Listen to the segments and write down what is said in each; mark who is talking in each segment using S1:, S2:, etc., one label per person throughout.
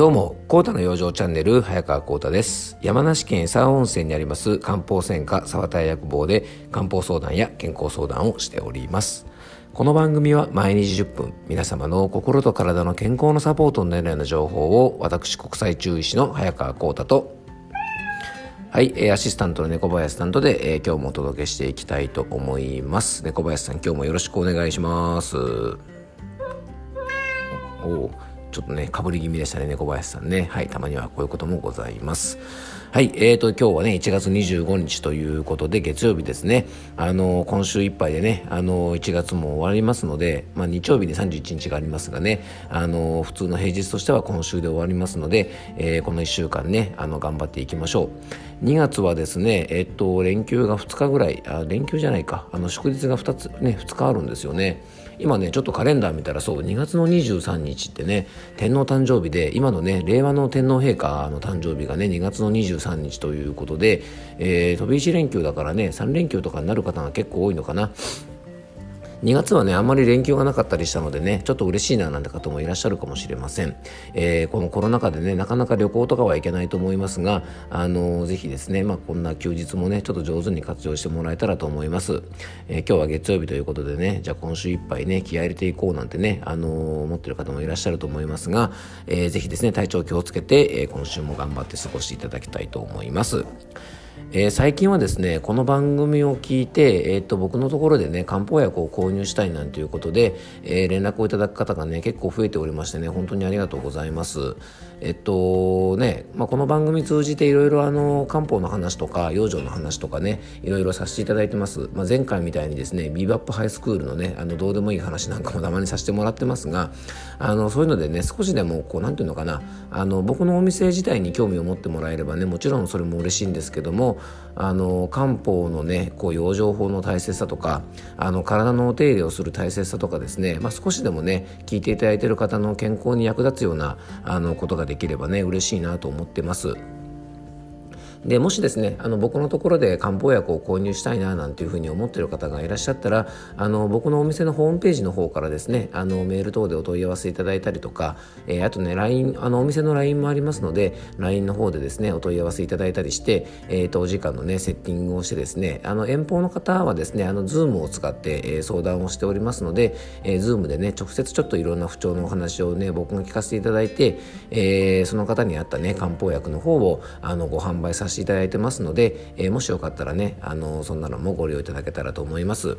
S1: どうも、コータの養生チャンネル、早川コータです。山梨県佐温泉にあります漢方専科沢田薬房で漢方相談や健康相談をしております。この番組は毎日10分、皆様の心と体の健康のサポートになるような情報を、私国際中医師の早川コータと、はい、アシスタントの猫林さんとで、えー、今日もお届けしていきたいと思います。猫林さん、今日もよろしくお願いします。おちょっとね、かぶり気味でしたね、猫林さんね。はい、たまにはこういうこともございます。はい、えーと、今日はね、1月25日ということで、月曜日ですね。あの、今週いっぱいでね、あの、1月も終わりますので、まあ、日曜日に31日がありますがね、あの、普通の平日としては今週で終わりますので、えー、この1週間ね、あの、頑張っていきましょう。2月はですね、えっと、連休が2日ぐらい、あ、連休じゃないか、あの、祝日が2つ、ね、2日あるんですよね。今ねちょっとカレンダー見たらそう2月の23日ってね天皇誕生日で今のね令和の天皇陛下の誕生日がね2月の23日ということで、えー、飛び石連休だからね3連休とかになる方が結構多いのかな。2月はねあんまり連休がなかったりしたのでねちょっと嬉しいななんて方もいらっしゃるかもしれません、えー、このコロナ禍でねなかなか旅行とかはいけないと思いますがあのー、ぜひですね、まあ、こんな休日もねちょっと上手に活用してもらえたらと思います、えー、今日は月曜日ということでねじゃあ今週いっぱいね気合入れていこうなんてねあのー、思ってる方もいらっしゃると思いますが、えー、ぜひですね体調気をつけて、え、今週も頑張って過ごしていただきたいと思います。えー、最近はですねこの番組を聞いて、えー、と僕のところでね漢方薬を購入したいなんていうことで、えー、連絡をいただく方がね結構増えておりましてね本当にありがとうございます。えっとね、まあ、この番組通じていろいろあの漢方の話とか養生の話とかねいろいろさせていただいてます、まあ、前回みたいにですねビーバップハイスクールのねあのどうでもいい話なんかもたまにさせてもらってますがあのそういうのでね少しでもこうなんていうのかなあの僕のお店自体に興味を持ってもらえればねもちろんそれも嬉しいんですけどもあの漢方のねこう養生法の大切さとかあの体のお手入れをする大切さとかですね、まあ、少しでもね聞いていただいている方の健康に役立つようなあのことができればね嬉しいなと思ってます。でもしですねあの僕のところで漢方薬を購入したいななんていうふうに思ってる方がいらっしゃったらあの僕のお店のホームページの方からですねあのメール等でお問い合わせいただいたりとか、えー、あとね LINE あのお店の LINE もありますので LINE の方でですねお問い合わせいただいたりして、えー、とお時間のねセッティングをしてですねあの遠方の方はですねあの Zoom を使って、えー、相談をしておりますので、えー、Zoom でね直接ちょっといろんな不調のお話をね僕が聞かせていただいて、えー、その方に合ったね漢方薬の方をあのご販売させていただいてますのでので、えー、もしよかったらねあのそんなのもご利用いただけたらと思います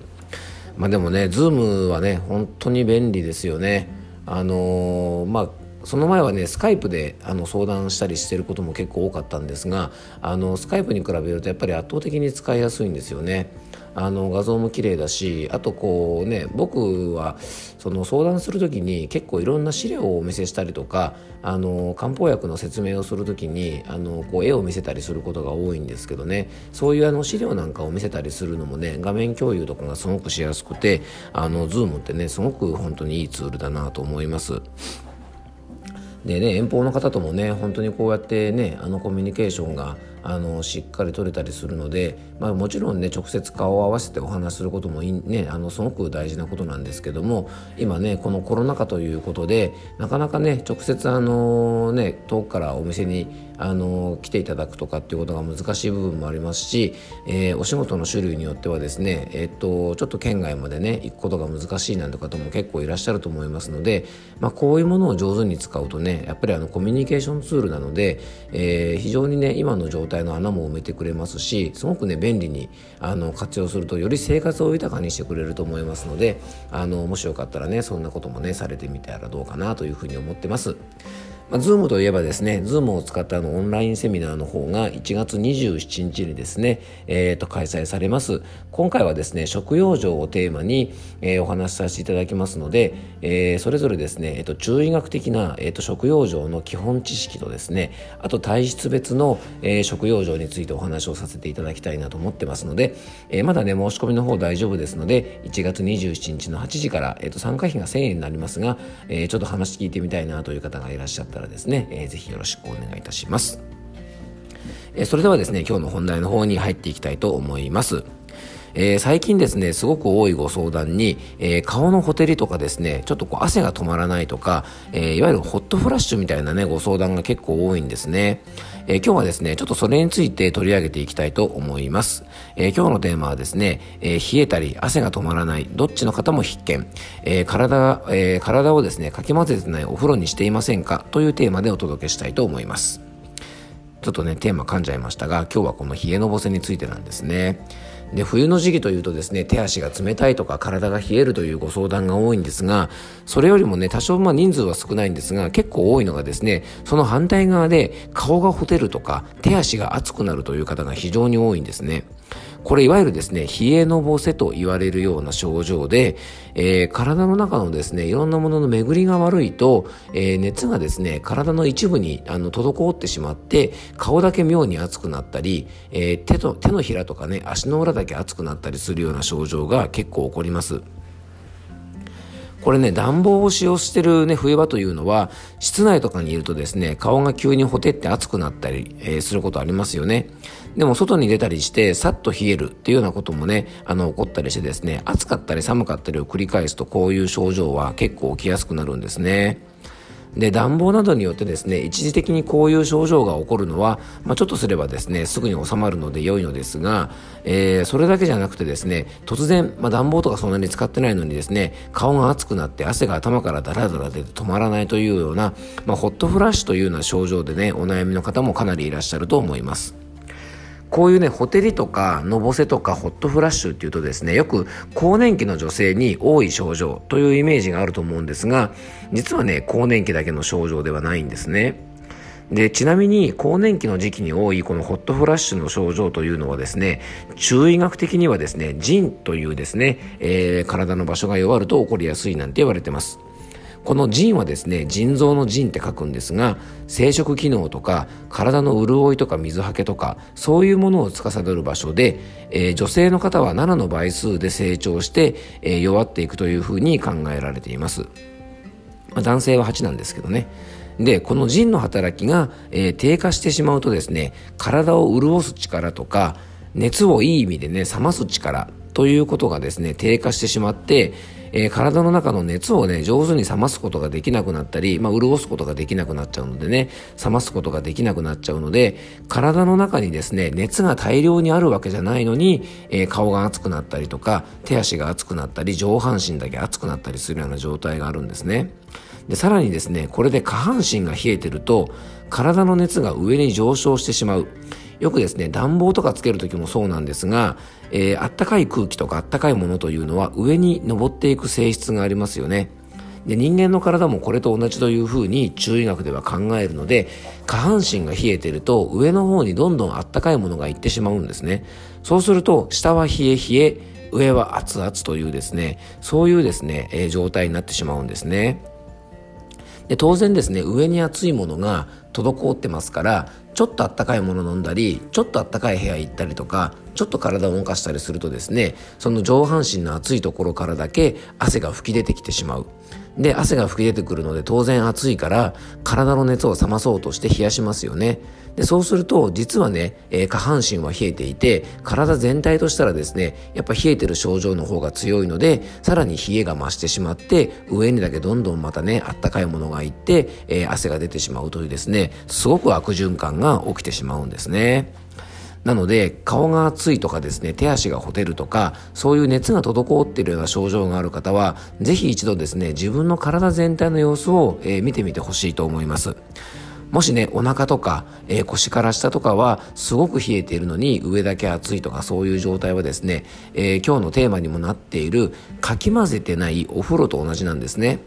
S1: まあでもね Zoom はね本当に便利ですよねあのー、まあその前はねスカイプであの相談したりしてることも結構多かったんですがあのスカイプに比べるとやっぱり圧倒的に使いやすいんですよね。あの画像も綺麗だしあとこうね僕はその相談する時に結構いろんな資料をお見せしたりとかあの漢方薬の説明をする時にあのこう絵を見せたりすることが多いんですけどねそういうあの資料なんかを見せたりするのもね画面共有とかがすごくしやすくてあの Zoom ってねすごく本当にいいツールだなと思います。でね遠方の方ともね本当にこうやってねあのコミュニケーションがあのしっかり取れたりするので、まあ、もちろんね直接顔を合わせてお話しすることもいい、ね、あのすごく大事なことなんですけども今ねこのコロナ禍ということでなかなかね直接あのね遠くからお店にあの来ていただくとかっていうことが難しい部分もありますし、えー、お仕事の種類によってはですね、えー、っとちょっと県外までね行くことが難しいなんて方も結構いらっしゃると思いますので、まあ、こういうものを上手に使うとねやっぱりあのコミュニケーションツールなので、えー、非常にね今の状態体の穴も埋めてくれますしすごくね便利にあの活用するとより生活を豊かにしてくれると思いますのであのもしよかったらねそんなこともねされてみたらどうかなというふうに思ってます。まあ、Zoom といえばですね、Zoom を使ったあのオンラインセミナーの方が1月27日にですね、えー、と開催されます。今回はですね、食用生をテーマに、えー、お話しさせていただきますので、えー、それぞれですね、えー、と中医学的な、えー、と食用生の基本知識とですね、あと体質別の、えー、食用生についてお話をさせていただきたいなと思ってますので、えー、まだね、申し込みの方大丈夫ですので、1月27日の8時から、えー、と参加費が1000円になりますが、えー、ちょっと話聞いてみたいなという方がいらっしゃったららですね、えー、ぜひよろしくお願いいたします。えー、それではですね、今日の本題の方に入っていきたいと思います。えー、最近ですね、すごく多いご相談に、えー、顔のほてりとかですね、ちょっとこう汗が止まらないとか、えー、いわゆるホットフラッシュみたいなね、ご相談が結構多いんですね。え今日はですね、ちょっとそれについて取り上げていきたいと思います。え今日のテーマはですね、え冷えたり汗が止まらない、どっちの方も必見、え体、え体をですね、かき混ぜてないお風呂にしていませんかというテーマでお届けしたいと思います。ちょっとね、テーマ噛んじゃいましたが、今日はこの冷えのぼせについてなんですね。で冬の時期というとですね手足が冷たいとか体が冷えるというご相談が多いんですがそれよりもね多少まあ人数は少ないんですが結構多いのがですねその反対側で顔がほてるとか手足が熱くなるという方が非常に多いんですね。これいわゆるですね、冷えのぼせと言われるような症状で、えー、体の中のですね、いろんなものの巡りが悪いと、えー、熱がですね、体の一部にあの滞ってしまって、顔だけ妙に熱くなったり、えー、手と、手のひらとかね、足の裏だけ熱くなったりするような症状が結構起こります。これね、暖房を使用してるね、冬場というのは、室内とかにいるとですね、顔が急にほてって熱くなったり、えー、することありますよね。でも外に出たりして、さっと冷えるっていうようなこともね、あの、起こったりしてですね、暑かったり寒かったりを繰り返すと、こういう症状は結構起きやすくなるんですね。で暖房などによってですね一時的にこういう症状が起こるのは、まあ、ちょっとすればですねすぐに収まるので良いのですが、えー、それだけじゃなくてですね突然、まあ、暖房とかそんなに使ってないのにですね顔が熱くなって汗が頭からダラダラ出て止まらないというような、まあ、ホットフラッシュというような症状でねお悩みの方もかなりいらっしゃると思います。こういうね、ほてりとか、のぼせとか、ホットフラッシュっていうとですね、よく更年期の女性に多い症状というイメージがあると思うんですが、実はね、更年期だけの症状ではないんですね。で、ちなみに更年期の時期に多いこのホットフラッシュの症状というのはですね、中医学的にはですね、腎というですね、えー、体の場所が弱ると起こりやすいなんて言われてます。この腎はですね腎臓の腎って書くんですが生殖機能とか体の潤いとか水はけとかそういうものを司る場所で、えー、女性の方は7の倍数で成長して、えー、弱っていくというふうに考えられています、まあ、男性は8なんですけどね。でこの腎の働きが、えー、低下してしまうとですね体を潤す力とか熱をいい意味でね冷ます力ということがですね低下してしまってえー、体の中の熱をね、上手に冷ますことができなくなったり、まあ、潤すことができなくなっちゃうのでね、冷ますことができなくなっちゃうので、体の中にですね、熱が大量にあるわけじゃないのに、えー、顔が熱くなったりとか、手足が熱くなったり、上半身だけ熱くなったりするような状態があるんですね。で、さらにですね、これで下半身が冷えてると、体の熱が上に上昇してしまう。よくですね、暖房とかつける時もそうなんですが、えー、あったかい空気とかあったかいものというのは上に登っていく性質がありますよね。で人間の体もこれと同じというふうに中医学では考えるので下半身が冷えてると上の方にどんどんあったかいものがいってしまうんですねそうすると下は冷え冷え上は熱々というですねそういうですね、えー、状態になってしまうんですねで当然ですね上に熱いものが滞ってますからちょっとあったかいもの飲んだりちょっとあったかい部屋行ったりとかちょっと体を動かしたりするとですねその上半身の熱いところからだけ汗が噴き出てきてしまう。で汗が噴き出てくるので当然暑いから体の熱を冷まそうとして冷やしますよねでそうすると実はね、えー、下半身は冷えていて体全体としたらですねやっぱ冷えてる症状の方が強いのでさらに冷えが増してしまって上にだけどんどんまたねあったかいものがいって、えー、汗が出てしまうというですねすごく悪循環が起きてしまうんですね。なので顔が熱いとかですね手足がほてるとかそういう熱が滞っているような症状がある方はぜひ一度ですね自分の体全体の様子を、えー、見てみてほしいと思います。もしねお腹とか、えー、腰から下とかはすごく冷えているのに上だけ熱いとかそういう状態はですね、えー、今日のテーマにもなっているかき混ぜてないお風呂と同じなんですね。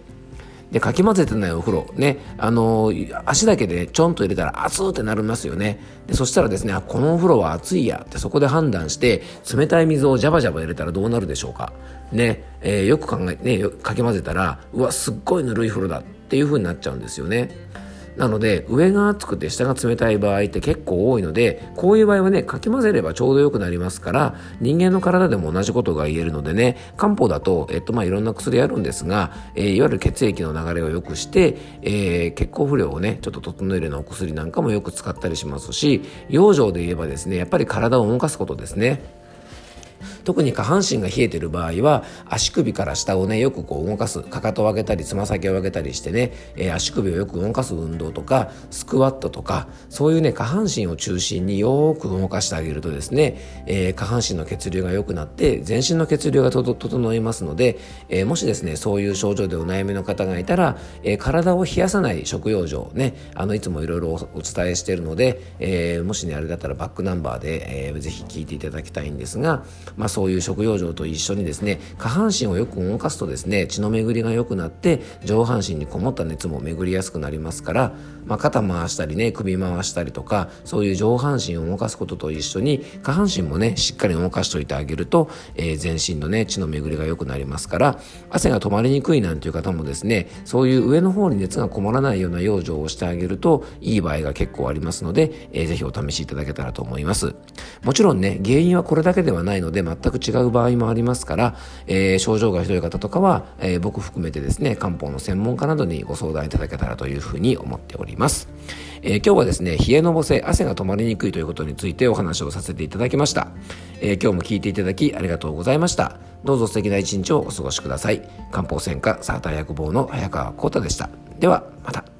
S1: でかき混ぜてないお風呂ねあのー、足だけで、ちょんと入れたら熱ってなりますよね。でそしたらですねこのお風呂は熱いやってそこで判断して冷たい水をジャバジャバ入れたらどうなるでしょうか。ね、えー、よく考えねかき混ぜたらうわすっごいぬるい風呂だっていう風になっちゃうんですよね。なので上が熱くて下が冷たい場合って結構多いのでこういう場合はねかき混ぜればちょうど良くなりますから人間の体でも同じことが言えるのでね漢方だと、えっとまあ、いろんな薬あるんですが、えー、いわゆる血液の流れを良くして、えー、血行不良をねちょっと整えるようなお薬なんかもよく使ったりしますし養生で言えばですねやっぱり体を動かすことですね。特に下半身が冷えてる場合は足首から下をねよくこう動かす。かかとを上げたりつま先を上げたりしてね、えー、足首をよく動かす運動とかスクワットとかそういうね下半身を中心によく動かしてあげるとですね、えー、下半身の血流が良くなって全身の血流が整いますので、えー、もしですねそういう症状でお悩みの方がいたら、え体を冷やさない食用状ねあのいつもいろいろお伝えしているので、えもしねあれだったらバックナンバーで、えー、ぜひ聞いていただきたいんですが、まあ、そういう食用状と一緒にですね下半身をよく動かすとですね血の巡りが良くなって上半身にこもった熱も巡りやすくなりますから、まあ、肩回したりね首回したりとかそういう上半身を動かすことと一緒に下半身もねしっかり動かしておいてあげると、えー、全身のね血の巡りが良くなりますから汗が止まりにくいなんていう方もですねそういう上の方に熱がこもらないような養生をしてあげるといい場合が結構ありますので、えー、ぜひお試しいただけたらと思います。もちろんね原因はこれだけではないので全く違う場合もありますから、えー、症状がひどい方とかは、えー、僕含めてですね漢方の専門家などにご相談いただけたらというふうに思っております、えー、今日はですね冷えのぼせ汗が止まりにくいということについてお話をさせていただきました、えー、今日も聞いていただきありがとうございました。どうぞ素敵な一日をお過ごしください。漢方専科サーター薬房の早川浩太でした。ではまた。